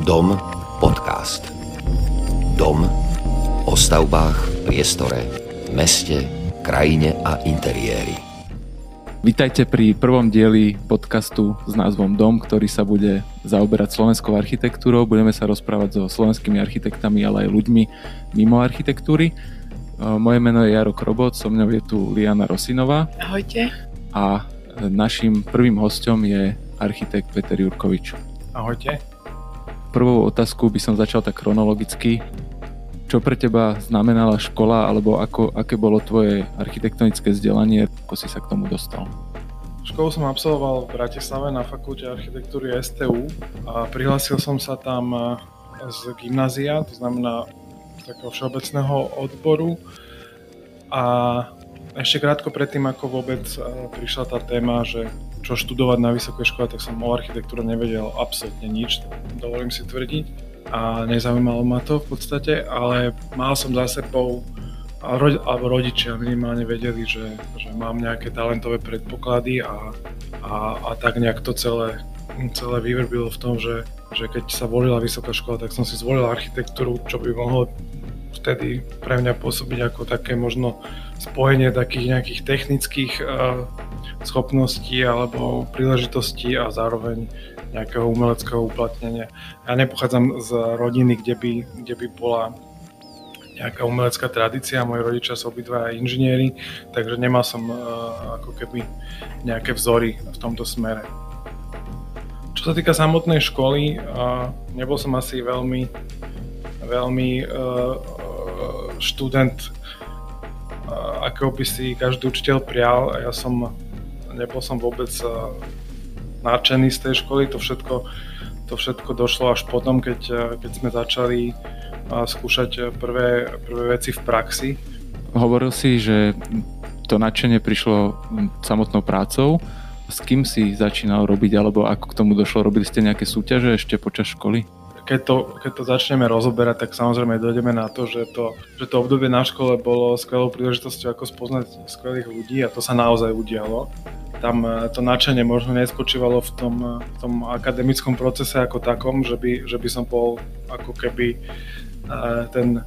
Dom podcast. Dom o stavbách, priestore, meste, krajine a interiéri. Vítajte pri prvom dieli podcastu s názvom Dom, ktorý sa bude zaoberať slovenskou architektúrou. Budeme sa rozprávať so slovenskými architektami, ale aj ľuďmi mimo architektúry. Moje meno je Jaro Krobot, so mnou je tu Liana Rosinová. Ahojte. A našim prvým hostom je architekt Peter Jurkovič. Ahojte. Prvou otázku by som začal tak chronologicky. Čo pre teba znamenala škola, alebo ako, aké bolo tvoje architektonické vzdelanie, ako si sa k tomu dostal? Školu som absolvoval v Bratislave na fakulte architektúry STU a prihlásil som sa tam e, z gymnázia, to znamená takého všeobecného odboru a ešte krátko predtým, ako vôbec e, prišla tá téma, že čo študovať na vysokej škole, tak som o architektúre nevedel absolútne nič, dovolím si tvrdiť. A nezaujímalo ma to v podstate, ale mal som za sebou, alebo rodičia minimálne vedeli, že, že mám nejaké talentové predpoklady a, a, a tak nejak to celé, celé vyvrbilo v tom, že, že keď sa volila vysoká škola, tak som si zvolil architektúru, čo by mohlo vtedy pre mňa pôsobiť ako také možno spojenie takých nejakých technických uh, schopností alebo príležitostí a zároveň nejakého umeleckého uplatnenia. Ja nepochádzam z rodiny, kde by, kde by bola nejaká umelecká tradícia, moji rodičia sú obidva inžinieri, takže nemal som uh, ako keby nejaké vzory v tomto smere. Čo sa týka samotnej školy, uh, nebol som asi veľmi, veľmi uh, študent, akého by si každý učiteľ prial. Ja som nebol som vôbec eh, nadšený z tej školy, to všetko, to všetko došlo až potom, keď, eh, keď sme začali eh, skúšať prvé, prvé veci v praxi. Hovoril si, že to nadšenie prišlo samotnou prácou. S kým si začínal robiť, alebo ako k tomu došlo? Robili ste nejaké súťaže ešte počas školy? Keď to, keď to začneme rozoberať, tak samozrejme dojdeme na to, že to, že to obdobie na škole bolo skvelou príležitosťou ako spoznať skvelých ľudí a to sa naozaj udialo. Tam e, to nadšenie možno nespočívalo v tom, e, v tom akademickom procese ako takom, že by, že by som bol ako keby e, ten,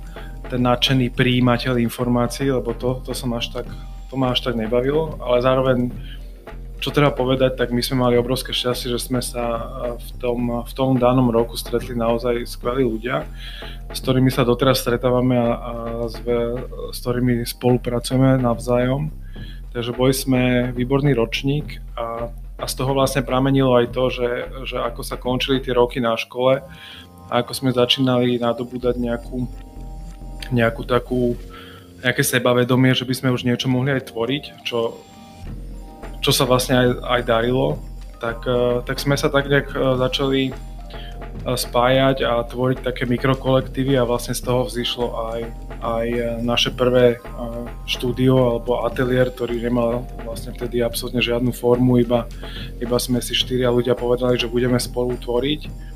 ten nadšený príjimateľ informácií, lebo to, to som až tak, to ma až tak nebavilo, ale zároveň čo treba povedať, tak my sme mali obrovské šťastie, že sme sa e, v tom, v tom danom roku stretli naozaj skvelí ľudia, s ktorými sa doteraz stretávame a, a s, s ktorými spolupracujeme navzájom. Takže boli sme výborný ročník a, a z toho vlastne pramenilo aj to, že, že ako sa končili tie roky na škole a ako sme začínali nadobúdať nejakú, nejakú takú nejaké sebavedomie, že by sme už niečo mohli aj tvoriť, čo čo sa vlastne aj, aj darilo, tak, e, tak sme sa tak nejak e, začali e, spájať a tvoriť také mikrokolektívy a vlastne z toho vzýšlo aj, aj naše prvé štúdio alebo ateliér, ktorý nemal vlastne vtedy absolútne žiadnu formu, iba, iba sme si štyria ľudia povedali, že budeme spolu tvoriť.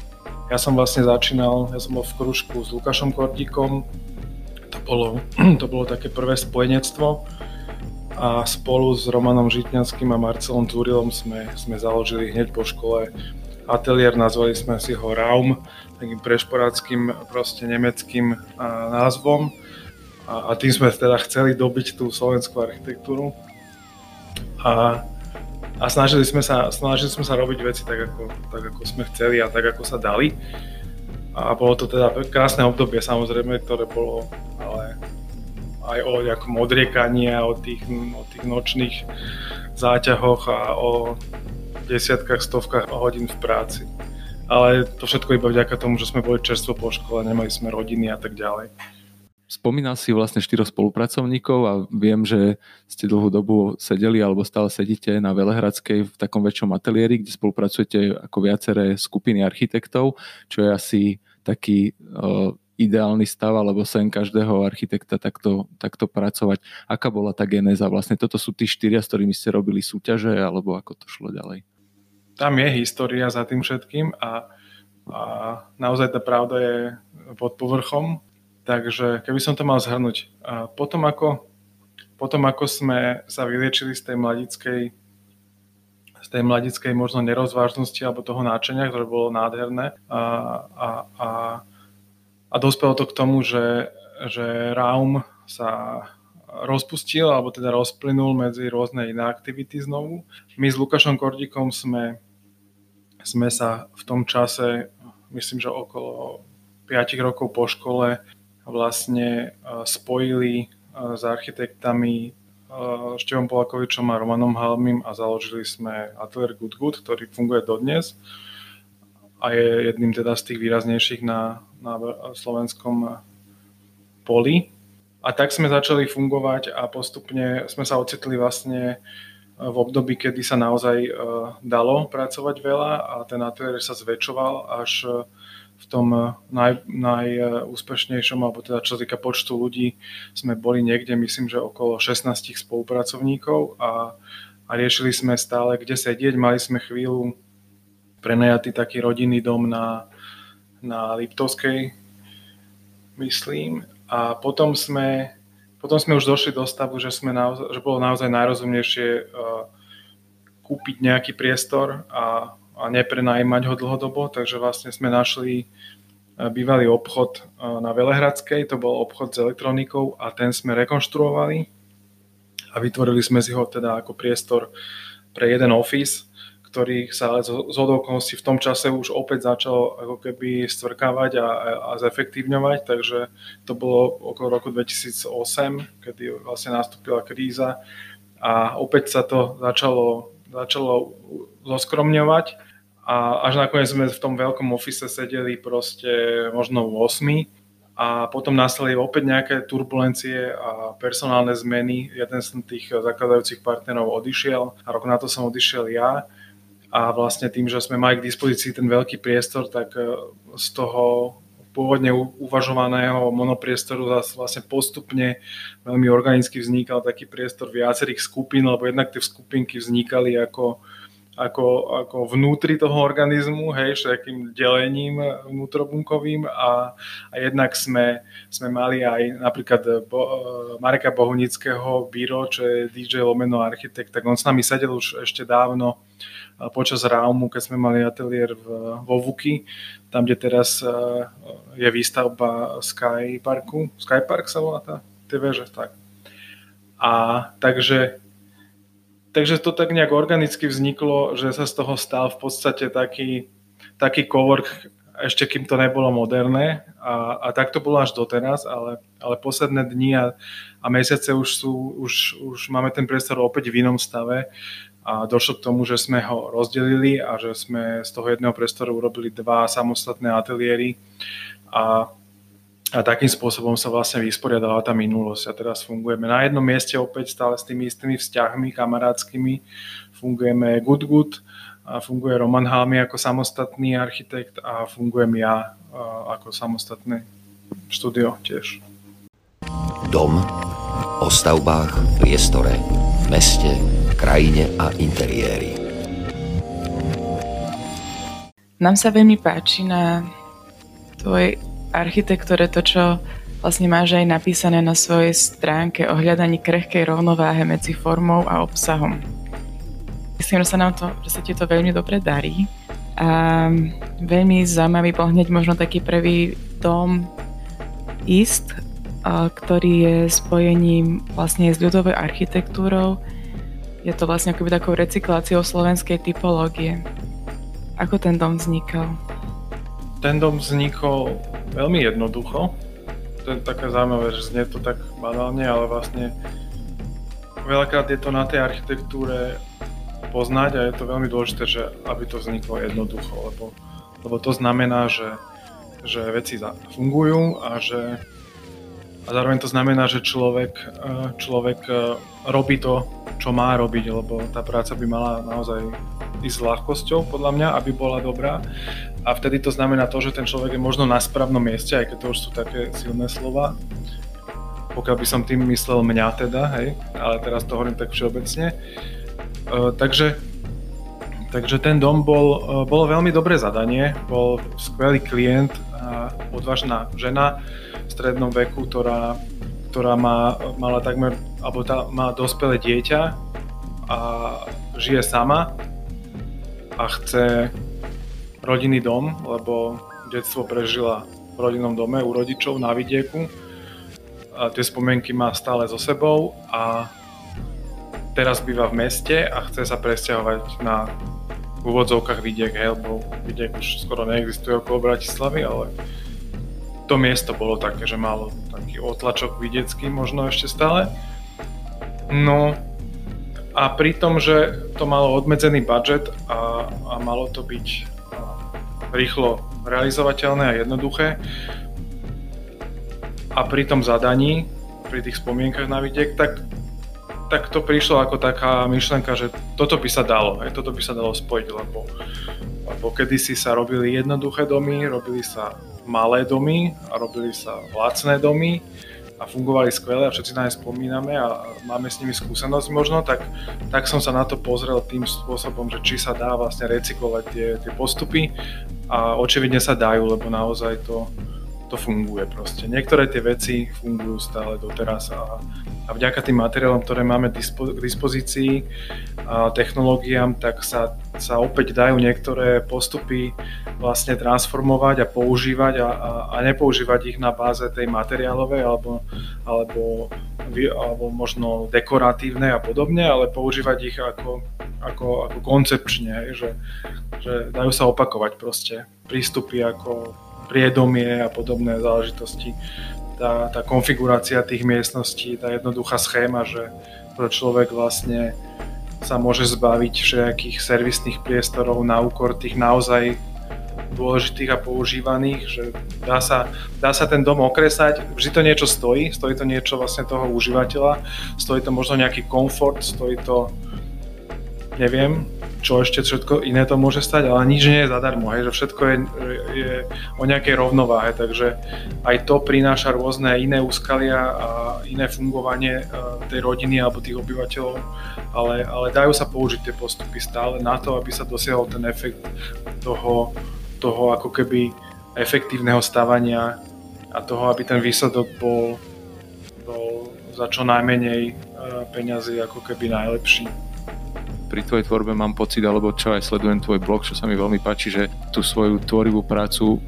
Ja som vlastne začínal, ja som bol v kružku s Lukášom Kortíkom, to bolo, to bolo také prvé spojenectvo, a spolu s Romanom Žitňanským a Marcelom Turilom sme, sme založili hneď po škole ateliér, nazvali sme si ho Raum, takým prešporáckým, proste nemeckým názvom a, a tým sme teda chceli dobiť tú slovenskú architektúru a, a snažili, sme sa, snažili sme sa robiť veci tak ako, tak, ako sme chceli a tak, ako sa dali. A bolo to teda krásne obdobie samozrejme, ktoré bolo aj o nejakom odriekaní a o tých, o tých nočných záťahoch a o desiatkách, stovkách hodín v práci. Ale to všetko iba vďaka tomu, že sme boli čerstvo po škole, nemali sme rodiny a tak ďalej. Spomínal si vlastne štyro spolupracovníkov a viem, že ste dlhú dobu sedeli alebo stále sedíte na Velehradskej v takom väčšom ateliéri, kde spolupracujete ako viaceré skupiny architektov, čo je asi taký uh, ideálny stav alebo sen každého architekta takto, takto pracovať. Aká bola tá genéza? Vlastne toto sú tí štyria, s ktorými ste robili súťaže alebo ako to šlo ďalej? Tam je história za tým všetkým a, a naozaj tá pravda je pod povrchom. Takže keby som to mal zhrnúť. A potom ako, potom ako sme sa vyliečili z tej mladickej z tej mladickej možno nerozvážnosti alebo toho náčenia, ktoré bolo nádherné. A, a, a, a dospelo to k tomu, že, že Raum sa rozpustil, alebo teda rozplynul medzi rôzne iné aktivity znovu. My s Lukášom Kordikom sme, sme sa v tom čase, myslím, že okolo 5 rokov po škole vlastne e, spojili e, s architektami Števom Polakovičom a Romanom Halmim a založili sme Atelier Good Good, ktorý funguje dodnes a je jedným teda z tých výraznejších na, na slovenskom poli. A tak sme začali fungovať a postupne sme sa ocitli vlastne v období, kedy sa naozaj dalo pracovať veľa a ten ateliér sa zväčšoval až v tom eh, naj, najúspešnejšom, alebo teda čo týka počtu ľudí, sme boli niekde, myslím, že okolo 16 spolupracovníkov a, a riešili sme stále, kde sedieť. Mali sme chvíľu prenajatý taký rodinný dom na, na Liptovskej, myslím. A potom sme, potom sme už došli do stavu, že, sme naozaj, že bolo naozaj najrozumnejšie uh, kúpiť nejaký priestor a a neprenajímať ho dlhodobo, takže vlastne sme našli e, bývalý obchod e, na Velehradskej, to bol obchod s elektronikou a ten sme rekonštruovali a vytvorili sme si ho teda ako priestor pre jeden office, ktorý sa z okolností v tom čase už opäť začal ako keby stvrkávať a, a zefektívňovať, takže to bolo okolo roku 2008, kedy vlastne nastúpila kríza a opäť sa to začalo, začalo zoskromňovať a až nakoniec sme v tom veľkom ofise sedeli proste možno 8 a potom nastali opäť nejaké turbulencie a personálne zmeny. Jeden z tých zakladajúcich partnerov odišiel a rok na to som odišiel ja a vlastne tým, že sme mali k dispozícii ten veľký priestor, tak e, z toho pôvodne uvažovaného monopriestoru vlastne postupne veľmi organicky vznikal taký priestor viacerých skupín, lebo jednak tie skupinky vznikali ako ako, ako vnútri toho organizmu, hej, všetkým delením vnútrobunkovým a, a jednak sme, sme mali aj napríklad Bo, Mareka Bohunického Biro, čo je DJ Lomeno architekt, tak on s nami sedel už ešte dávno počas Raumu, keď sme mali ateliér v, vo Vuky, tam, kde teraz je výstavba Sky Parku. Sky Park sa volá tá, tie veže, tak. A takže takže to tak nejak organicky vzniklo, že sa z toho stal v podstate taký, taký cowork, ešte kým to nebolo moderné. A, a tak to bolo až doteraz, ale, ale posledné dni a, a mesiace už, sú, už, už máme ten priestor opäť v inom stave. A došlo k tomu, že sme ho rozdelili a že sme z toho jedného priestoru urobili dva samostatné ateliéry. A a takým spôsobom sa vlastne vysporiadala tá minulosť. A teraz fungujeme na jednom mieste opäť stále s tými istými vzťahmi kamarátskymi. Fungujeme Good Good, a funguje Roman Halmi ako samostatný architekt a fungujem ja ako samostatné štúdio tiež. Dom o stavbách, priestore, meste, krajine a interiéri. Nám sa veľmi páči na tvojej architektúre to, čo vlastne máš aj napísané na svojej stránke o hľadaní krehkej rovnováhe medzi formou a obsahom. Myslím, že sa, nám to, že sa ti to veľmi dobre darí a veľmi zaujímavý bol hneď možno taký prvý dom East, ktorý je spojením vlastne s ľudovou architektúrou. Je to vlastne akoby takou recykláciou slovenskej typológie. Ako ten dom vznikal? Ten dom vznikol veľmi jednoducho. To je také zaujímavé, že znie to tak banálne, ale vlastne veľakrát je to na tej architektúre poznať a je to veľmi dôležité, že aby to vzniklo jednoducho, lebo, lebo to znamená, že, že veci fungujú a že a zároveň to znamená, že človek, e, človek e, robí to, čo má robiť, lebo tá práca by mala naozaj ísť s ľahkosťou, podľa mňa, aby bola dobrá. A vtedy to znamená to, že ten človek je možno na správnom mieste, aj keď to už sú také silné slova. Pokiaľ by som tým myslel mňa teda, hej, ale teraz to hovorím tak všeobecne. Uh, takže, takže ten dom bol, uh, bolo veľmi dobré zadanie, bol skvelý klient, odvážna žena, v strednom veku, ktorá, ktorá má, mala takmer, alebo tá, má dospelé dieťa a žije sama a chce rodinný dom, lebo detstvo prežila v rodinnom dome u rodičov na vidieku. A tie spomienky má stále so sebou a teraz býva v meste a chce sa presťahovať na v úvodzovkách vidiek, hej, lebo vidiek už skoro neexistuje okolo Bratislavy, ale to miesto bolo také, že malo taký otlačok vidiecký možno ešte stále. No a pri tom, že to malo obmedzený budget a, a malo to byť rýchlo realizovateľné a jednoduché. A pri tom zadaní, pri tých spomienkach na vidiek, tak, tak to prišlo ako taká myšlenka, že toto by sa dalo, aj toto by sa dalo spojiť, lebo, lebo kedysi sa robili jednoduché domy, robili sa malé domy a robili sa lacné domy a fungovali skvele a všetci na ne spomíname a máme s nimi skúsenosť možno, tak, tak som sa na to pozrel tým spôsobom, že či sa dá vlastne recyklovať tie, tie postupy a očividne sa dajú, lebo naozaj to, to funguje proste. Niektoré tie veci fungujú stále doteraz a, a vďaka tým materiálom, ktoré máme dispo, k dispozícii a technológiám, tak sa, sa opäť dajú niektoré postupy vlastne transformovať a používať a, a, a nepoužívať ich na báze tej materiálovej alebo, alebo, alebo možno dekoratívnej a podobne, ale používať ich ako, ako, ako koncepčne, že, že dajú sa opakovať proste prístupy ako priedomie a podobné záležitosti. Tá, tá konfigurácia tých miestností, tá jednoduchá schéma, že človek vlastne sa môže zbaviť všetkých servisných priestorov na úkor tých naozaj dôležitých a používaných, že dá sa, dá sa ten dom okresať, vždy to niečo stojí, stojí to niečo vlastne toho užívateľa, stojí to možno nejaký komfort, stojí to, neviem, čo ešte všetko iné to môže stať, ale nič nie je zadarmo, hej, že všetko je, je o nejakej rovnováhe, takže aj to prináša rôzne iné úskalia a iné fungovanie e, tej rodiny alebo tých obyvateľov, ale, ale dajú sa použiť tie postupy stále na to, aby sa dosiahol ten efekt toho, toho ako keby efektívneho stavania a toho, aby ten výsledok bol, bol za čo najmenej e, peňazí ako keby najlepší pri tvojej tvorbe mám pocit, alebo čo aj sledujem tvoj blog, čo sa mi veľmi páči, že tú svoju tvorivú prácu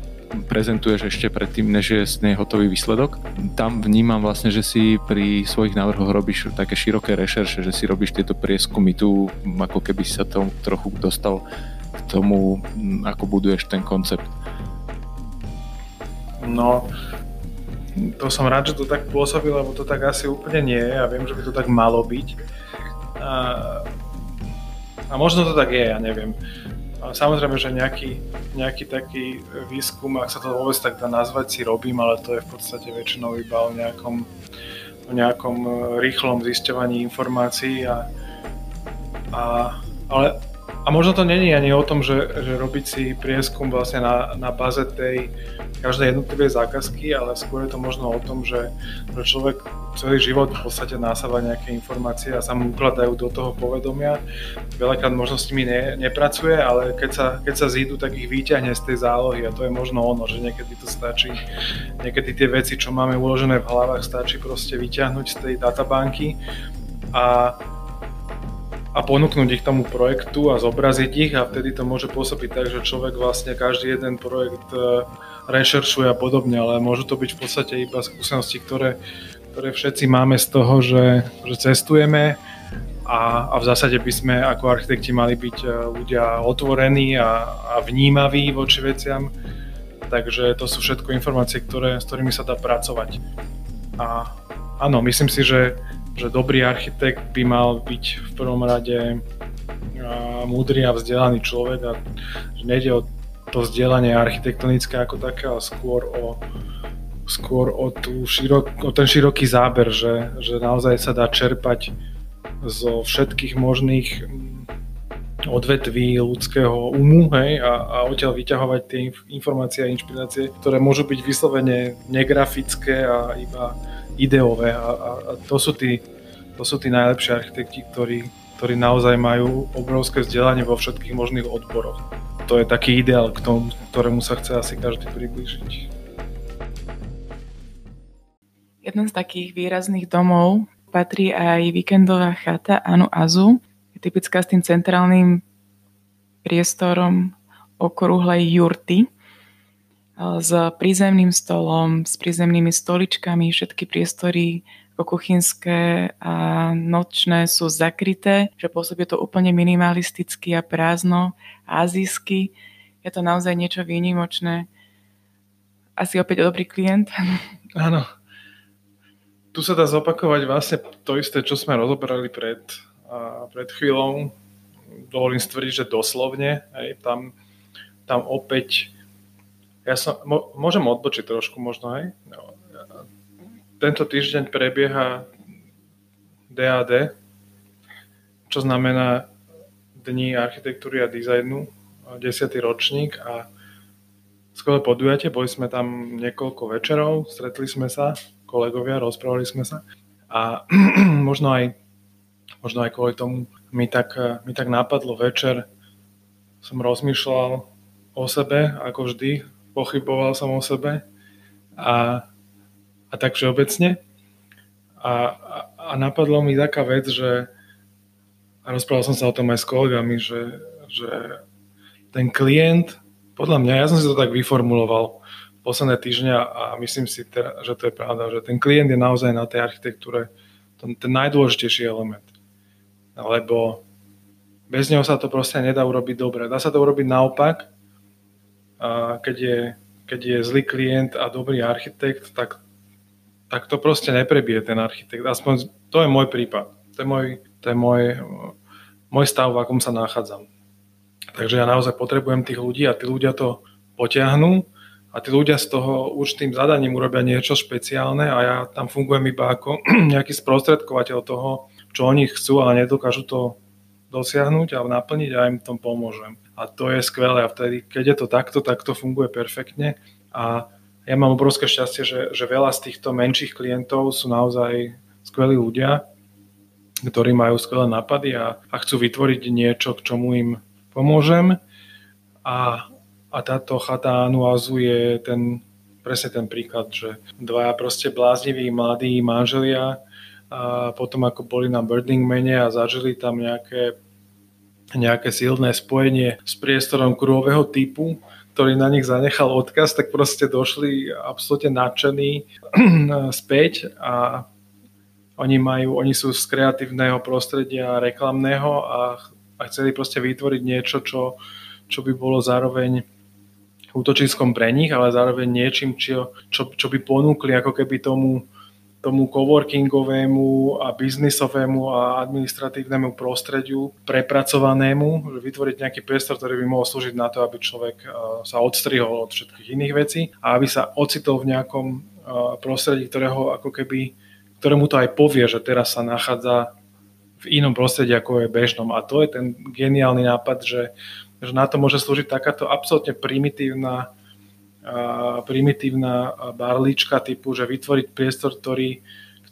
prezentuješ ešte predtým, než je z nej hotový výsledok. Tam vnímam vlastne, že si pri svojich návrhoch robíš také široké rešerše, že si robíš tieto prieskumy tu, ako keby sa to trochu dostal k tomu, ako buduješ ten koncept. No, to som rád, že to tak pôsobí, lebo to tak asi úplne nie je a viem, že by to tak malo byť. A a možno to tak je, ja neviem. Samozrejme, že nejaký, nejaký taký výskum, ak sa to vôbec tak dá nazvať, si robím, ale to je v podstate väčšinou iba o nejakom, o nejakom e, rýchlom zisťovaní informácií a, a ale a možno to není ani o tom, že, že robiť si prieskum vlastne na, na baze tej každej jednotlivej zákazky, ale skôr je to možno o tom, že, človek celý život v podstate násáva nejaké informácie a sa mu ukladajú do toho povedomia. Veľakrát možno s nimi ne, nepracuje, ale keď sa, keď sa zídu, tak ich vyťahne z tej zálohy a to je možno ono, že niekedy to stačí, niekedy tie veci, čo máme uložené v hlavách, stačí proste vyťahnuť z tej databanky a a ponúknuť ich tomu projektu a zobraziť ich a vtedy to môže pôsobiť tak, že človek vlastne každý jeden projekt e, rešeršuje a podobne, ale môžu to byť v podstate iba skúsenosti, ktoré, ktoré všetci máme z toho, že, že cestujeme a, a v zásade by sme ako architekti mali byť e, ľudia otvorení a, a vnímaví voči veciam. Takže to sú všetko informácie, ktoré, s ktorými sa dá pracovať. A áno, myslím si, že že dobrý architekt by mal byť v prvom rade múdry a vzdelaný človek a že nejde o to vzdelanie architektonické ako také, ale skôr o, skôr o, tú širok, o ten široký záber, že, že naozaj sa dá čerpať zo všetkých možných mm, odvetví ľudského umu hej, a, a odtiaľ vyťahovať tie informácie a inšpirácie, ktoré môžu byť vyslovene negrafické a iba ideové a, a, a to, sú tí, to sú tí najlepší architekti, ktorí, ktorí naozaj majú obrovské vzdelanie vo všetkých možných odboroch. To je taký ideál, k tomu, ktorému sa chce asi každý priblížiť. Jeden z takých výrazných domov patrí aj víkendová chata Anu Azu. Je typická s tým centrálnym priestorom okrúhlej jurty s prízemným stolom, s prízemnými stoličkami, všetky priestory kuchynské a nočné sú zakryté, že pôsobí to úplne minimalisticky a prázdno, azijsky. Je to naozaj niečo výnimočné. Asi opäť dobrý klient. Áno. Tu sa dá zopakovať vlastne to isté, čo sme rozoberali pred, a pred chvíľou. Dovolím stvrdiť, že doslovne. Hej, tam, tam opäť ja som, môžem odbočiť trošku možno, hej? No, tento týždeň prebieha DAD, čo znamená Dní architektúry a dizajnu, 10. ročník a skvelé podujatie, boli sme tam niekoľko večerov, stretli sme sa, kolegovia, rozprávali sme sa a možno aj, možno aj kvôli tomu mi tak, mi tak napadlo večer, som rozmýšľal o sebe, ako vždy, pochyboval som o sebe a a tak všeobecne. A, a, a napadlo mi taká vec, že a rozprával som sa o tom aj s kolegami, že, že ten klient, podľa mňa, ja som si to tak vyformuloval posledné týždňa a myslím si, teda, že to je pravda, že ten klient je naozaj na tej architektúre ten, ten najdôležitejší element. Lebo bez neho sa to proste nedá urobiť dobre. Dá sa to urobiť naopak, a keď je, keď je zlý klient a dobrý architekt, tak tak to proste neprebije ten architekt. Aspoň to je môj prípad. To je môj, to je môj, môj stav, v akom sa nachádzam. Takže ja naozaj potrebujem tých ľudí a tí ľudia to potiahnú a tí ľudia z toho určitým zadaním urobia niečo špeciálne a ja tam fungujem iba ako nejaký sprostredkovateľ toho, čo oni chcú, ale nedokážu to dosiahnuť a naplniť a im tom pomôžem. A to je skvelé a vtedy, keď je to takto, tak to funguje perfektne a ja mám obrovské šťastie, že, že veľa z týchto menších klientov sú naozaj skvelí ľudia, ktorí majú skvelé nápady a, a chcú vytvoriť niečo, k čomu im pomôžem. A, a táto chata Anuazu je ten, presne ten príklad, že dvaja proste blázniví mladí manželia a potom ako boli na Birding Mene a zažili tam nejaké, nejaké silné spojenie s priestorom kruhového typu, ktorý na nich zanechal odkaz, tak proste došli absolútne nadšení späť a oni, majú, oni sú z kreatívneho prostredia reklamného a, a chceli proste vytvoriť niečo, čo, čo by bolo zároveň útočiskom pre nich, ale zároveň niečím, čo, čo, čo by ponúkli ako keby tomu, tomu coworkingovému a biznisovému a administratívnemu prostrediu prepracovanému, vytvoriť nejaký priestor, ktorý by mohol slúžiť na to, aby človek e, sa odstrihol od všetkých iných vecí a aby sa ocitol v nejakom e, prostredí, ktorého ako keby, ktorému to aj povie, že teraz sa nachádza v inom prostredí, ako je bežnom. A to je ten geniálny nápad, že, že na to môže slúžiť takáto absolútne primitívna primitívna barlička typu, že vytvoriť priestor, ktorý,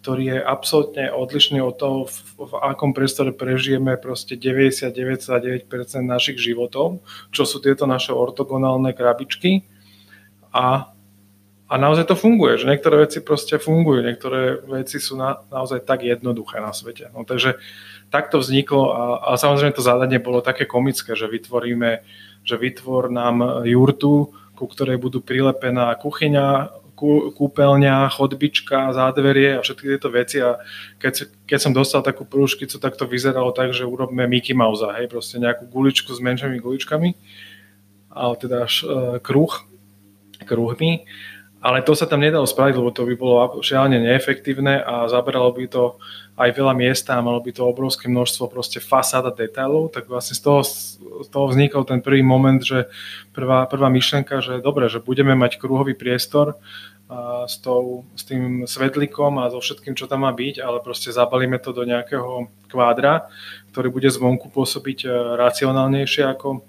ktorý je absolútne odlišný od toho, v, v akom priestore prežijeme proste 99,9% našich životov, čo sú tieto naše ortogonálne krabičky. A, a naozaj to funguje, že niektoré veci proste fungujú, niektoré veci sú na, naozaj tak jednoduché na svete. No, takže takto vzniklo a, a samozrejme to zadanie bolo také komické, že vytvoríme, že vytvor nám jurtu, ku ktorej budú prilepená kuchyňa, kúpeľňa, chodbička, zádverie a všetky tieto veci. A keď, keď som dostal takú prvú škicu, tak to vyzeralo tak, že urobíme Mickey Mouse, hej, proste nejakú guličku s menšími guličkami, ale teda až e, kruh, kruhmi ale to sa tam nedalo spraviť, lebo to by bolo šialene neefektívne a zaberalo by to aj veľa miesta a malo by to obrovské množstvo proste fasáda detailov, tak vlastne z toho, z toho vznikol ten prvý moment, že prvá, prvá myšlenka, že dobre, že budeme mať kruhový priestor a s, tou, s tým svetlikom a so všetkým, čo tam má byť, ale proste zabalíme to do nejakého kvádra, ktorý bude zvonku pôsobiť e, racionálnejšie ako,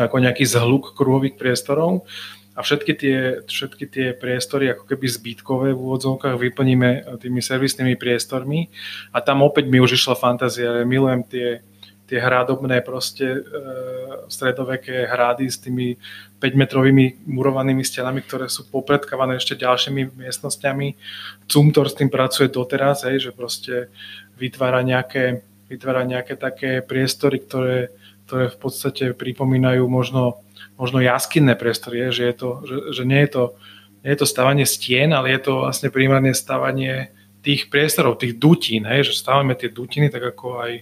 ako nejaký zhluk kruhových priestorov a všetky tie, všetky tie priestory ako keby zbytkové v úvodzovkách vyplníme tými servisnými priestormi a tam opäť mi už išla fantázia, milujem tie, tie hradobné proste e, stredoveké hrady s tými 5-metrovými murovanými stenami, ktoré sú popredkávané ešte ďalšími miestnosťami. Cumtor s tým pracuje doteraz, hej, že proste vytvára nejaké, vytvára nejaké také priestory, ktoré ktoré v podstate pripomínajú možno, možno jaskinné priestory, že, je to, že, že nie, je to, nie je to stavanie stien, ale je to vlastne primárne stavanie tých priestorov, tých dutín, hej, že stávame tie dutiny tak ako aj,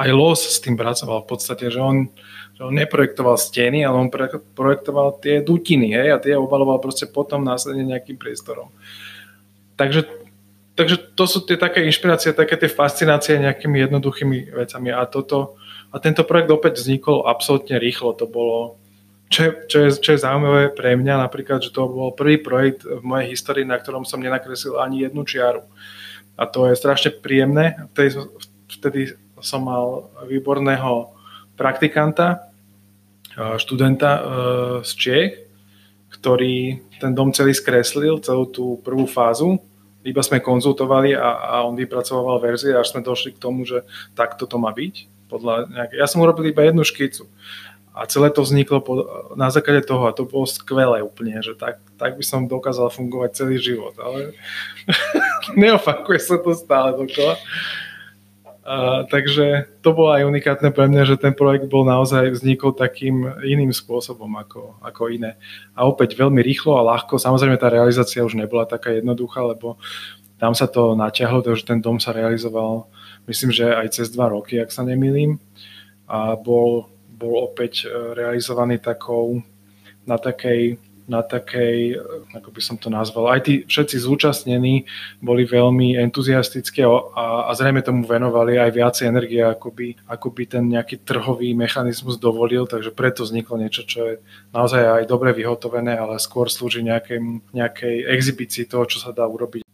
aj Los s tým pracoval v podstate, že on, že on neprojektoval steny, ale on projektoval tie dutiny hej, a tie obaloval proste potom následne nejakým priestorom. Takže, takže to sú tie také inšpirácie, také tie fascinácie nejakými jednoduchými vecami a toto, a tento projekt opäť vznikol absolútne rýchlo. To bolo, čo je, čo, je, čo je zaujímavé pre mňa napríklad, že to bol prvý projekt v mojej histórii, na ktorom som nenakreslil ani jednu čiaru. A to je strašne príjemné. Vtedy, vtedy som mal výborného praktikanta, študenta e, z Čiech, ktorý ten dom celý skreslil, celú tú prvú fázu. Iba sme konzultovali a, a on vypracoval verzie, až sme došli k tomu, že takto to má byť podľa nejaké, ja som urobil iba jednu škicu a celé to vzniklo po, na základe toho a to bolo skvelé úplne, že tak, tak by som dokázal fungovať celý život, ale neopakuje sa to stále dokola. A, takže to bolo aj unikátne pre mňa, že ten projekt bol naozaj vznikol takým iným spôsobom ako, ako iné. A opäť veľmi rýchlo a ľahko, samozrejme tá realizácia už nebola taká jednoduchá, lebo tam sa to naťahlo, takže ten dom sa realizoval myslím, že aj cez dva roky, ak sa nemýlim. A bol, bol opäť e, realizovaný takou, na takej, na takej, e, ako by som to nazval, aj tí všetci zúčastnení boli veľmi entuziastickí a, a zrejme tomu venovali aj viacej energie, ako by, ako by ten nejaký trhový mechanizmus dovolil, takže preto vzniklo niečo, čo je naozaj aj dobre vyhotovené, ale skôr slúži nejakej, nejakej exhibícii toho, čo sa dá urobiť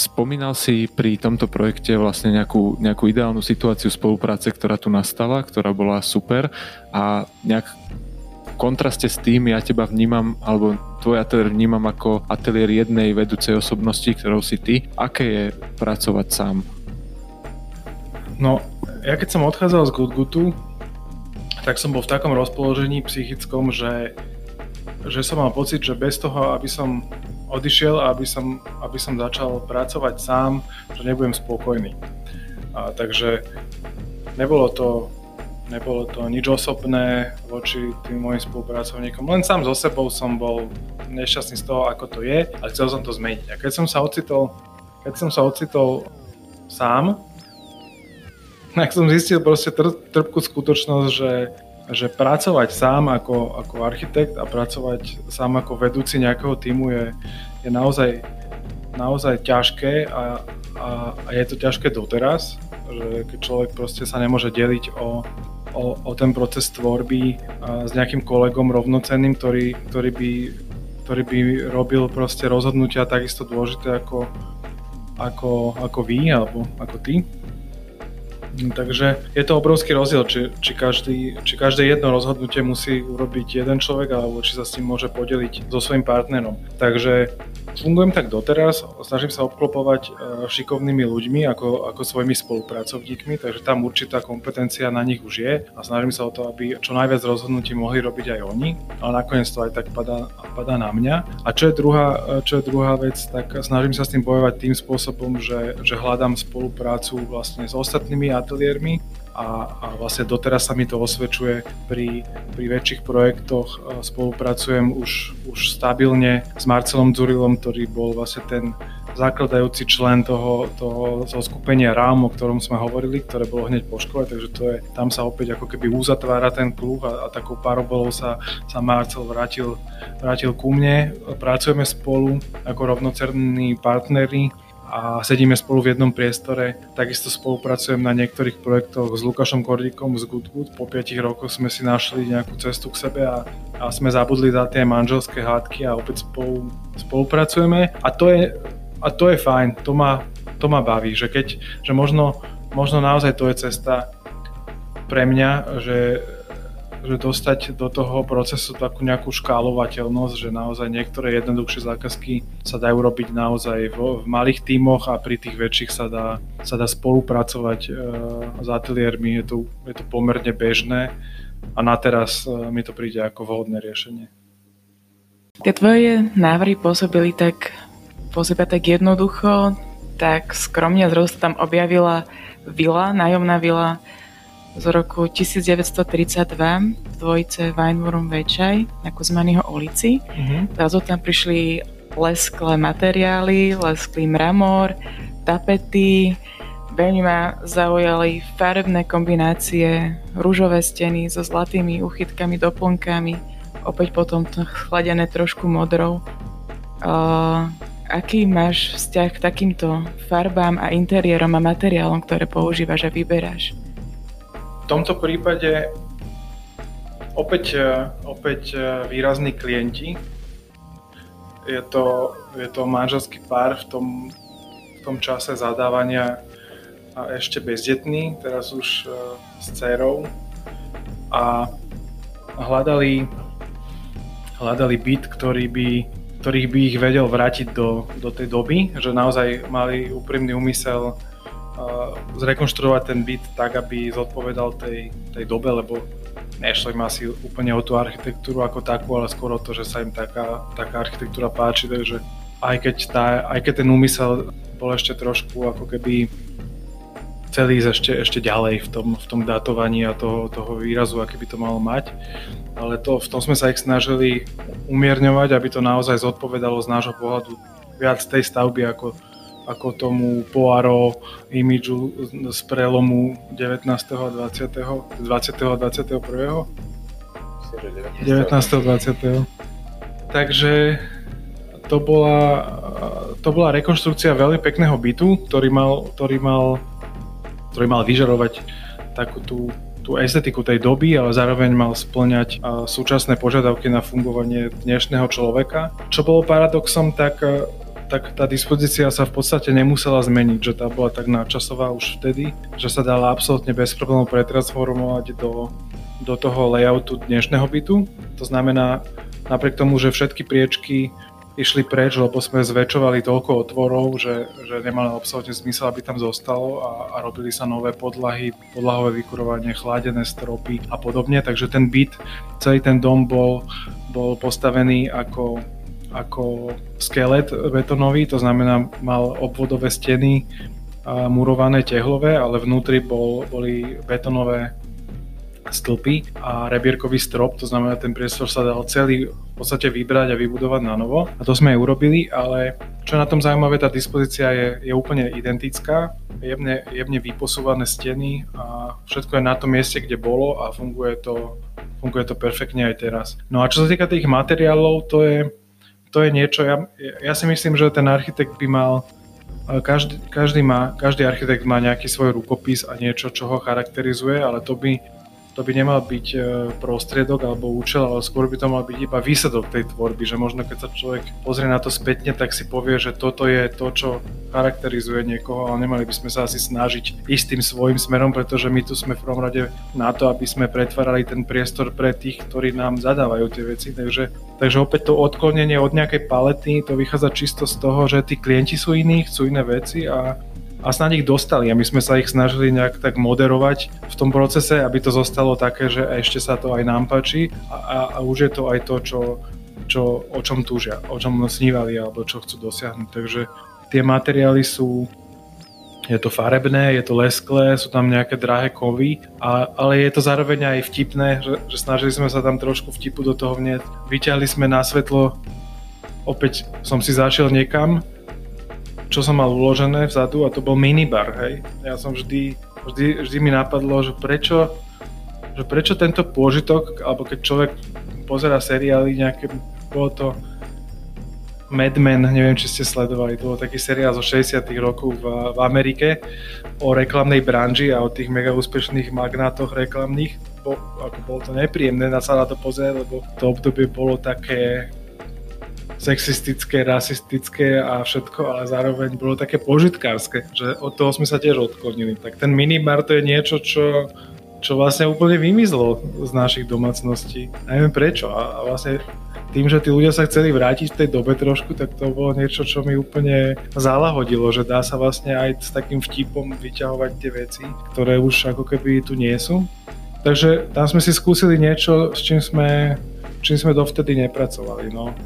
Spomínal si pri tomto projekte vlastne nejakú, nejakú ideálnu situáciu spolupráce, ktorá tu nastala, ktorá bola super a nejak v kontraste s tým ja teba vnímam, alebo tvoj ateliér vnímam ako ateliér jednej vedúcej osobnosti, ktorou si ty. Aké je pracovať sám? No, ja keď som odchádzal z Gutgutu, tak som bol v takom rozpoložení psychickom, že, že som mal pocit, že bez toho, aby som odišiel a aby som, aby som začal pracovať sám, že nebudem spokojný. A, takže nebolo to, nebolo to nič osobné voči tým mojim spolupracovníkom. Len sám so sebou som bol nešťastný z toho, ako to je a chcel som to zmeniť. A keď som sa ocitol, keď som sa ocitol sám, tak som zistil proste trpkú skutočnosť, že že pracovať sám ako, ako architekt a pracovať sám ako vedúci nejakého týmu je, je naozaj, naozaj ťažké a, a, a je to ťažké doteraz, že keď človek proste sa nemôže deliť o, o, o ten proces tvorby s nejakým kolegom rovnocenným, ktorý, ktorý, by, ktorý by robil proste rozhodnutia takisto dôležité ako, ako, ako vy alebo ako ty. Takže je to obrovský rozdiel, či, či, každý, či každé jedno rozhodnutie musí urobiť jeden človek, alebo či sa s tým môže podeliť so svojím partnerom. Takže fungujem tak doteraz, snažím sa obklopovať e, šikovnými ľuďmi ako, ako svojimi spolupracovníkmi, takže tam určitá kompetencia na nich už je a snažím sa o to, aby čo najviac rozhodnutí mohli robiť aj oni, ale nakoniec to aj tak padá, na mňa. A čo je, druhá, čo je druhá vec, tak snažím sa s tým bojovať tým spôsobom, že, že hľadám spoluprácu vlastne s ostatnými ateliérmi a, a vlastne doteraz sa mi to osvedčuje pri, pri väčších projektoch. Spolupracujem už, už stabilne s Marcelom Zurilom, ktorý bol vlastne ten zakladajúci člen toho, toho, toho skupenia RAM, o ktorom sme hovorili, ktoré bolo hneď po škole, takže to je, tam sa opäť ako keby uzatvára ten klub a, a takou parobolou sa, sa Marcel vrátil, vrátil ku mne. Pracujeme spolu ako rovnocerní partneri a sedíme spolu v jednom priestore. Takisto spolupracujem na niektorých projektoch s Lukášom Kordikom z Goodwood. Po 5 rokoch sme si našli nejakú cestu k sebe a, a sme zabudli za tie manželské hádky a opäť spolu, spolupracujeme. A to je, a to je fajn, to ma, to ma baví, že keď, že možno, možno naozaj to je cesta pre mňa, že že dostať do toho procesu takú nejakú škálovateľnosť, že naozaj niektoré jednoduchšie zákazky sa dajú robiť naozaj v, v malých tímoch a pri tých väčších sa dá, sa dá spolupracovať e, s ateliérmi, je to, je to pomerne bežné a na teraz e, mi to príde ako vhodné riešenie. Tie tvoje návrhy pôsobili tak, pôsobia tak jednoducho, tak skromne zrazu sa tam objavila vila, nájomná vila z roku 1932 v dvojice Weinwurm Večaj na Kuzmanyho ulici. Mm-hmm. Zrazu tam prišli lesklé materiály, lesklý mramor, tapety, veľmi ma zaujali farebné kombinácie, rúžové steny so zlatými uchytkami, doplnkami, opäť potom chladené trošku modrou. Uh, aký máš vzťah k takýmto farbám a interiérom a materiálom, ktoré používaš a vyberáš? Tomto prípade opäť, e, opäť e, výrazní klienti. Je to, je to manželský pár v tom, v tom čase zadávania a ešte bezdetný, teraz už e, s dcerou a hľadali, hľadali byt, ktorý by, ktorých by ich vedel vrátiť do, do tej doby, že naozaj mali úprimný úmysel zrekonštruovať ten byt tak, aby zodpovedal tej, tej dobe, lebo nešlo im asi úplne o tú architektúru ako takú, ale skôr o to, že sa im taká, taká architektúra páči, takže aj keď, tá, aj keď ten úmysel bol ešte trošku ako keby celý ísť ešte, ešte ďalej v tom, v tom datovaní a toho, toho výrazu, aký by to malo mať. Ale to, v tom sme sa ich snažili umierňovať, aby to naozaj zodpovedalo z nášho pohľadu viac tej stavby ako, ako tomu Poaro imidžu z prelomu 19. a 20. 20. a 21. 19. a 20. Takže to bola, to bola rekonštrukcia veľmi pekného bytu, ktorý mal, ktorý mal, ktorý mal vyžarovať takú tú, tú estetiku tej doby, ale zároveň mal splňať súčasné požiadavky na fungovanie dnešného človeka. Čo bolo paradoxom, tak tak tá dispozícia sa v podstate nemusela zmeniť, že tá bola tak nadčasová už vtedy, že sa dala absolútne bez problémov pretransformovať do, do toho layoutu dnešného bytu. To znamená, napriek tomu, že všetky priečky išli preč, lebo sme zväčšovali toľko otvorov, že, že nemalo absolútne zmysel, aby tam zostalo a, a robili sa nové podlahy, podlahové vykurovanie, chladené stropy a podobne. Takže ten byt, celý ten dom bol, bol postavený ako ako skelet betonový, to znamená mal obvodové steny a murované tehlové, ale vnútri bol, boli betonové stĺpy a rebierkový strop, to znamená, ten priestor sa dal celý v podstate vybrať a vybudovať na novo. A to sme aj urobili, ale čo na tom zaujímavé, tá dispozícia je, je úplne identická, jemne, jemne vyposúvané steny a všetko je na tom mieste, kde bolo a funguje to, funguje to perfektne aj teraz. No a čo sa týka tých materiálov, to je, to je niečo, ja, ja si myslím, že ten architekt by mal, každý, každý, má, každý architekt má nejaký svoj rukopis a niečo, čo ho charakterizuje, ale to by to by nemal byť e, prostriedok alebo účel, ale skôr by to mal byť iba výsledok tej tvorby, že možno keď sa človek pozrie na to spätne, tak si povie, že toto je to, čo charakterizuje niekoho, ale nemali by sme sa asi snažiť istým svojim smerom, pretože my tu sme v prvom rade na to, aby sme pretvárali ten priestor pre tých, ktorí nám zadávajú tie veci, takže, takže opäť to odklonenie od nejakej palety, to vychádza čisto z toho, že tí klienti sú iní, chcú iné veci a a snáď ich dostali a my sme sa ich snažili nejak tak moderovať v tom procese, aby to zostalo také, že ešte sa to aj nám páči a, a, a už je to aj to, čo, čo, o čom túžia, o čom snívali alebo čo chcú dosiahnuť. Takže tie materiály sú, je to farebné, je to lesklé, sú tam nejaké drahé kovy, a, ale je to zároveň aj vtipné, že, že snažili sme sa tam trošku vtipu do toho vnieť. Vyťahli sme na svetlo, opäť som si zašiel niekam čo som mal uložené vzadu a to bol minibar, hej. Ja som vždy, vždy, vždy mi napadlo, že prečo, že prečo tento pôžitok, alebo keď človek pozera seriály nejaké, bolo to Mad Men, neviem, či ste sledovali, to bol taký seriál zo 60 rokov v, v Amerike o reklamnej branži a o tých mega úspešných magnátoch reklamných. Bo, ako bolo to nepríjemné na sa na to pozrieť, lebo to obdobie bolo také sexistické, rasistické a všetko, ale zároveň bolo také požitkárske, že od toho sme sa tiež odklonili. Tak ten minibar to je niečo, čo, čo vlastne úplne vymizlo z našich domácností. Neviem prečo. A, vlastne tým, že tí ľudia sa chceli vrátiť v tej dobe trošku, tak to bolo niečo, čo mi úplne zalahodilo, že dá sa vlastne aj s takým vtipom vyťahovať tie veci, ktoré už ako keby tu nie sú. Takže tam sme si skúsili niečo, s čím sme, čím sme dovtedy nepracovali. No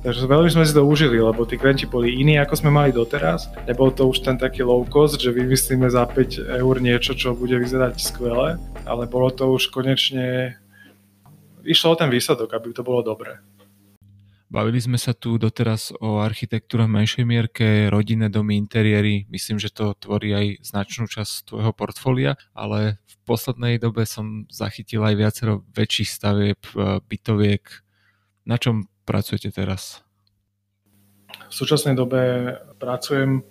Takže veľmi sme si to užili, lebo tí klienti boli iní, ako sme mali doteraz. Nebol to už ten taký low cost, že vymyslíme za 5 eur niečo, čo bude vyzerať skvele, ale bolo to už konečne... Išlo o ten výsledok, aby to bolo dobré. Bavili sme sa tu doteraz o architektúre v menšej mierke, rodinné domy, interiéry. Myslím, že to tvorí aj značnú časť tvojho portfólia, ale v poslednej dobe som zachytil aj viacero väčších stavieb, bytoviek. Na čom pracujete teraz? V súčasnej dobe pracujem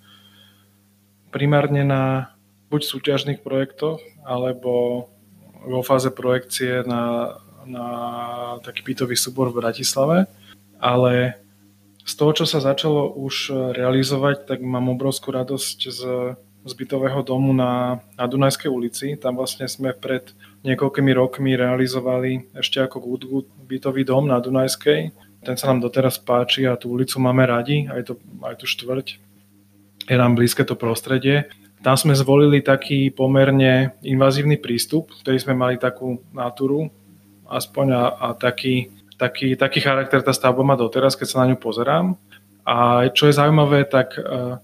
primárne na buď súťažných projektoch, alebo vo fáze projekcie na, na taký bytový súbor v Bratislave. Ale z toho, čo sa začalo už realizovať, tak mám obrovskú radosť z, z bytového domu na, na Dunajskej ulici. Tam vlastne sme pred niekoľkými rokmi realizovali ešte ako Good Good bytový dom na Dunajskej ten sa nám doteraz páči a tú ulicu máme radi, aj, to, aj tú štvrť. Je nám blízke to prostredie. Tam sme zvolili taký pomerne invazívny prístup, ktorý sme mali takú natúru, aspoň a, a taký, taký, taký charakter tá stavba má doteraz, keď sa na ňu pozerám. A čo je zaujímavé, tak uh,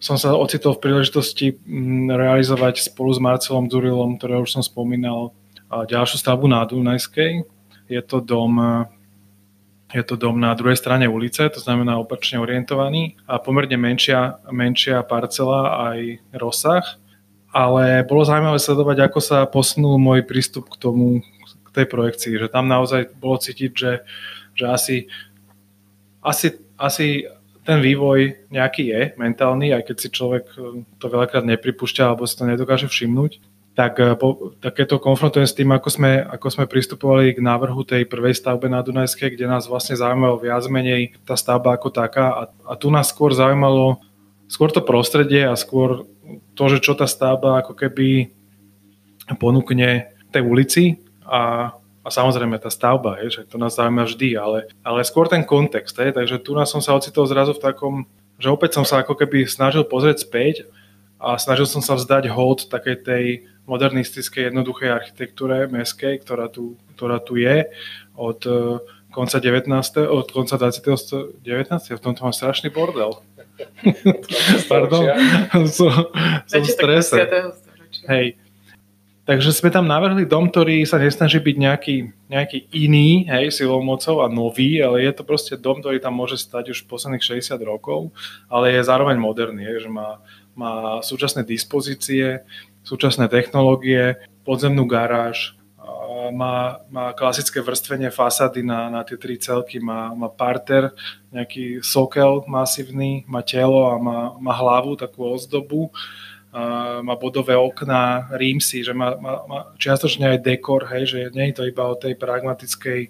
som sa ocitol v príležitosti realizovať spolu s Marcelom Durilom, ktorého už som spomínal, uh, ďalšiu stavbu na Dunajskej. Je to dom je to dom na druhej strane ulice, to znamená opačne orientovaný a pomerne menšia, menšia parcela aj rozsah. Ale bolo zaujímavé sledovať, ako sa posunul môj prístup k tomu, tej projekcii, že tam naozaj bolo cítiť, že, že asi, asi, asi ten vývoj nejaký je mentálny, aj keď si človek to veľakrát nepripúšťa alebo si to nedokáže všimnúť tak eh, po, takéto konfrontujem s tým, ako sme, ako sme pristupovali k návrhu tej prvej stavbe na Dunajskej, kde nás vlastne zaujímalo viac menej tá stavba ako taká. A, a tu nás skôr zaujímalo skôr to prostredie a skôr to, že čo tá stavba ako keby ponúkne tej ulici a, a samozrejme tá stavba, je, že to nás zaujíma vždy, ale, ale skôr ten kontext. Je, takže tu nás som sa ocitol zrazu v takom, že opäť som sa ako keby snažil pozrieť späť a snažil som sa vzdať hold takej tej modernistickej, jednoduchej architektúre meskej, ktorá tu, ktorá tu je od e, konca 19. od konca 20. 19. v tomto mám strašný bordel. Pardon, som, som v strese. Hej. Takže sme tam navrhli dom, ktorý sa nesnaží byť nejaký, nejaký iný, hej, silou mocou a nový, ale je to proste dom, ktorý tam môže stať už posledných 60 rokov, ale je zároveň moderný, hej, že má, má súčasné dispozície, súčasné technológie, podzemnú garáž, má, má klasické vrstvenie fasády na, na tie tri celky, má, má parter, nejaký sokel masívny, má telo a má, má hlavu, takú ozdobu, má bodové okná, rímsy, že má, má, má čiastočne aj dekor, hej, že nie je to iba o tej pragmatickej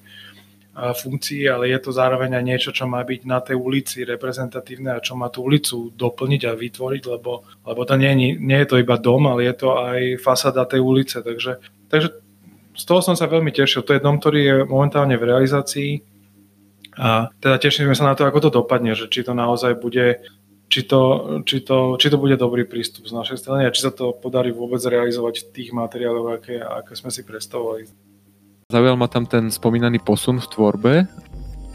funkcií, ale je to zároveň aj niečo, čo má byť na tej ulici reprezentatívne a čo má tú ulicu doplniť a vytvoriť, lebo, lebo to nie, nie je to iba dom, ale je to aj fasáda tej ulice. Takže, takže z toho som sa veľmi tešil. To je dom, ktorý je momentálne v realizácii a teda tešíme sa na to, ako to dopadne, že či to naozaj bude či to, či, to, či to bude dobrý prístup z našej strany a či sa to podarí vôbec realizovať v tých materiáloch, aké, aké sme si predstavovali. Zaujal ma tam ten spomínaný posun v tvorbe.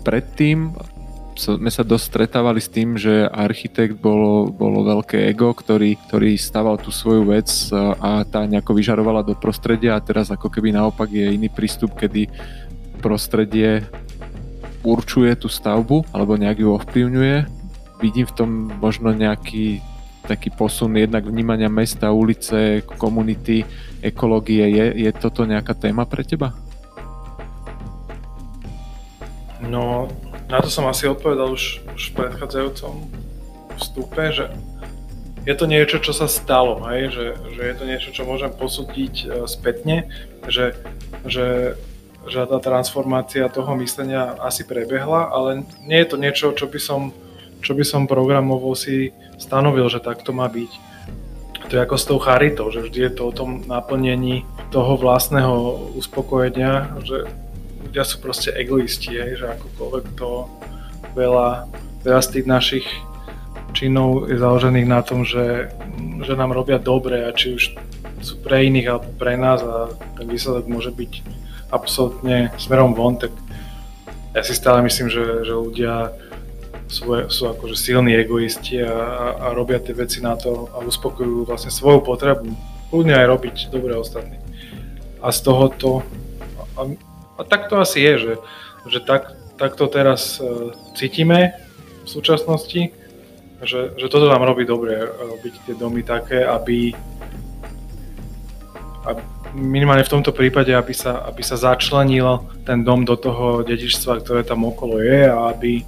Predtým sme sa dosť stretávali s tým, že architekt bolo, bolo veľké ego, ktorý, ktorý staval tú svoju vec a tá nejako vyžarovala do prostredia a teraz ako keby naopak je iný prístup, kedy prostredie určuje tú stavbu alebo nejak ju ovplyvňuje. Vidím v tom možno nejaký taký posun jednak vnímania mesta, ulice, komunity, ekológie. Je, je toto nejaká téma pre teba? No, na to som asi odpovedal už, už v predchádzajúcom vstupe, že je to niečo, čo sa stalo, hej? Že, že je to niečo, čo môžem posúdiť uh, spätne, že, že, že tá transformácia toho myslenia asi prebehla, ale nie je to niečo, čo by som, čo by som programovo si stanovil, že takto má byť. To je ako s tou charitou, že vždy je to o tom naplnení toho vlastného uspokojenia, že ľudia sú proste egoisti, hej, že akokoľvek to veľa, veľa z tých našich činov je založených na tom, že, že nám robia dobre a či už sú pre iných alebo pre nás a ten výsledok môže byť absolútne smerom von, tak ja si stále myslím, že, že ľudia sú, sú akože silní egoisti a, a, robia tie veci na to a uspokojujú vlastne svoju potrebu. Kľudne aj robiť dobre ostatní. A z toho to... A, a tak to asi je, že, že tak, tak to teraz uh, cítime v súčasnosti, že, že toto nám robí dobre, robiť tie domy také, aby, aby minimálne v tomto prípade, aby sa, aby sa začlenil ten dom do toho dedičstva, ktoré tam okolo je a aby,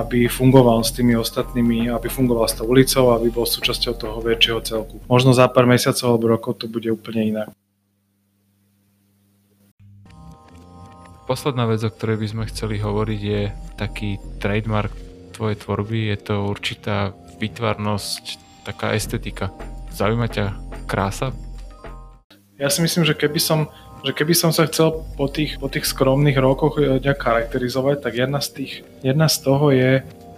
aby fungoval s tými ostatnými, aby fungoval s tou ulicou, aby bol súčasťou toho väčšieho celku. Možno za pár mesiacov alebo rokov to bude úplne inak. Posledná vec, o ktorej by sme chceli hovoriť, je taký trademark tvojej tvorby, je to určitá vytvarnosť, taká estetika. Zaujíma ťa krása? Ja si myslím, že keby som, že keby som sa chcel po tých, po tých skromných rokoch eh, nejak charakterizovať, tak jedna z, tých, jedna z toho je,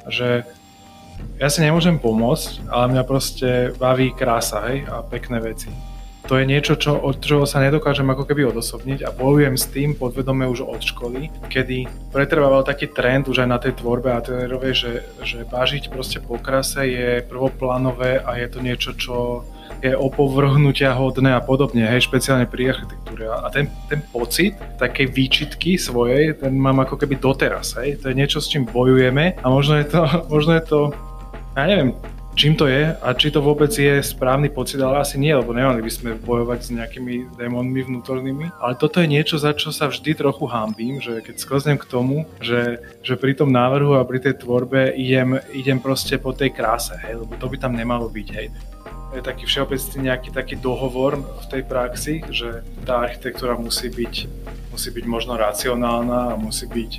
že ja si nemôžem pomôcť, ale mňa proste baví krása hej, a pekné veci. To je niečo, čo, od čoho sa nedokážem ako keby odosobniť a bojujem s tým podvedome už od školy, kedy pretrvával taký trend už aj na tej tvorbe a trenerovej, že, že bažiť proste po krase je prvoplánové a je to niečo, čo je opovrhnutia hodné a podobne, hej, špeciálne pri architektúre. A ten, ten pocit takej výčitky svojej, ten mám ako keby doteraz, hej. To je niečo, s čím bojujeme a možno je to, možno je to, ja neviem, čím to je a či to vôbec je správny pocit, ale asi nie, lebo nemali by sme bojovať s nejakými démonmi vnútornými. Ale toto je niečo, za čo sa vždy trochu hambím, že keď sklznem k tomu, že, že pri tom návrhu a pri tej tvorbe idem, idem proste po tej kráse, hej, lebo to by tam nemalo byť, hej je taký všeobecný nejaký taký dohovor v tej praxi, že tá architektúra musí byť, musí byť možno racionálna a musí byť,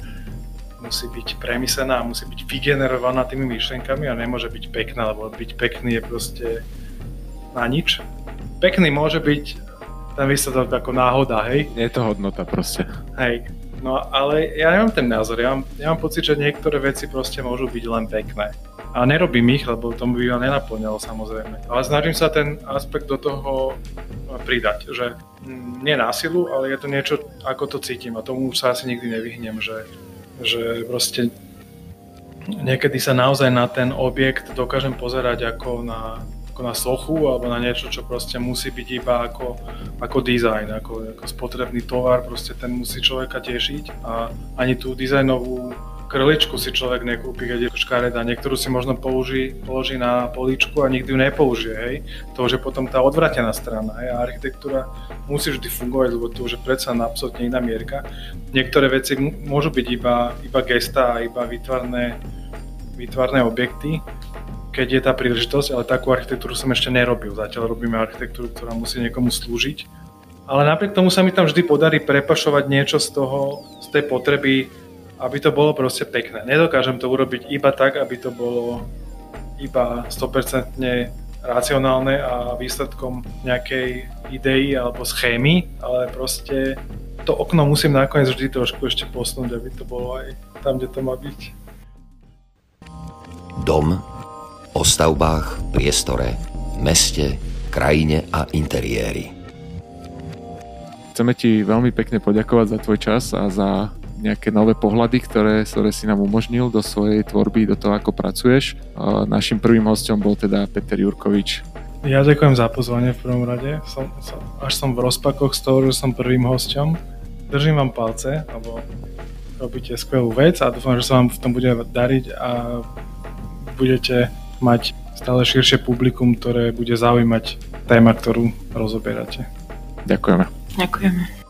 musí byť premyslená a musí byť vygenerovaná tými myšlenkami a nemôže byť pekná, lebo byť pekný je proste na nič. Pekný môže byť ten výsledok ako náhoda, hej? Je to hodnota proste. Hej, no ale ja nemám ten názor, ja mám, ja mám pocit, že niektoré veci proste môžu byť len pekné a nerobím ich, lebo tomu by ma nenaplňalo samozrejme. Ale snažím sa ten aspekt do toho pridať, že nie násilu, ale je to niečo, ako to cítim a tomu sa asi nikdy nevyhnem, že, že proste niekedy sa naozaj na ten objekt dokážem pozerať ako na, ako na sochu alebo na niečo, čo proste musí byť iba ako, ako design, ako, ako spotrebný tovar, proste ten musí človeka tešiť a ani tú dizajnovú krličku si človek nekúpi, keď je škareda. Niektorú si možno použí, položí na poličku a nikdy ju nepoužije, hej. To už je potom tá odvratená strana, hej. A architektúra musí vždy fungovať, lebo to už je predsa absolútne iná mierka. Niektoré veci môžu byť iba, iba gesta iba vytvarné, vytvarné objekty, keď je tá príležitosť, ale takú architektúru som ešte nerobil. Zatiaľ robíme architektúru, ktorá musí niekomu slúžiť. Ale napriek tomu sa mi tam vždy podarí prepašovať niečo z toho, z tej potreby aby to bolo proste pekné. Nedokážem to urobiť iba tak, aby to bolo iba 100% racionálne a výsledkom nejakej idei alebo schémy, ale proste to okno musím nakoniec vždy trošku ešte posunúť, aby to bolo aj tam, kde to má byť. Dom o stavbách, priestore, meste, krajine a interiéri. Chceme ti veľmi pekne poďakovať za tvoj čas a za nejaké nové pohľady, ktoré, ktoré si nám umožnil do svojej tvorby, do toho, ako pracuješ. Našim prvým hostom bol teda Peter Jurkovič. Ja ďakujem za pozvanie v prvom rade. Som, som, až som v rozpakoch z toho, že som prvým hostom. Držím vám palce, lebo robíte skvelú vec a dúfam, že sa vám v tom bude dariť a budete mať stále širšie publikum, ktoré bude zaujímať téma, ktorú rozoberáte. Ďakujeme. Ďakujeme.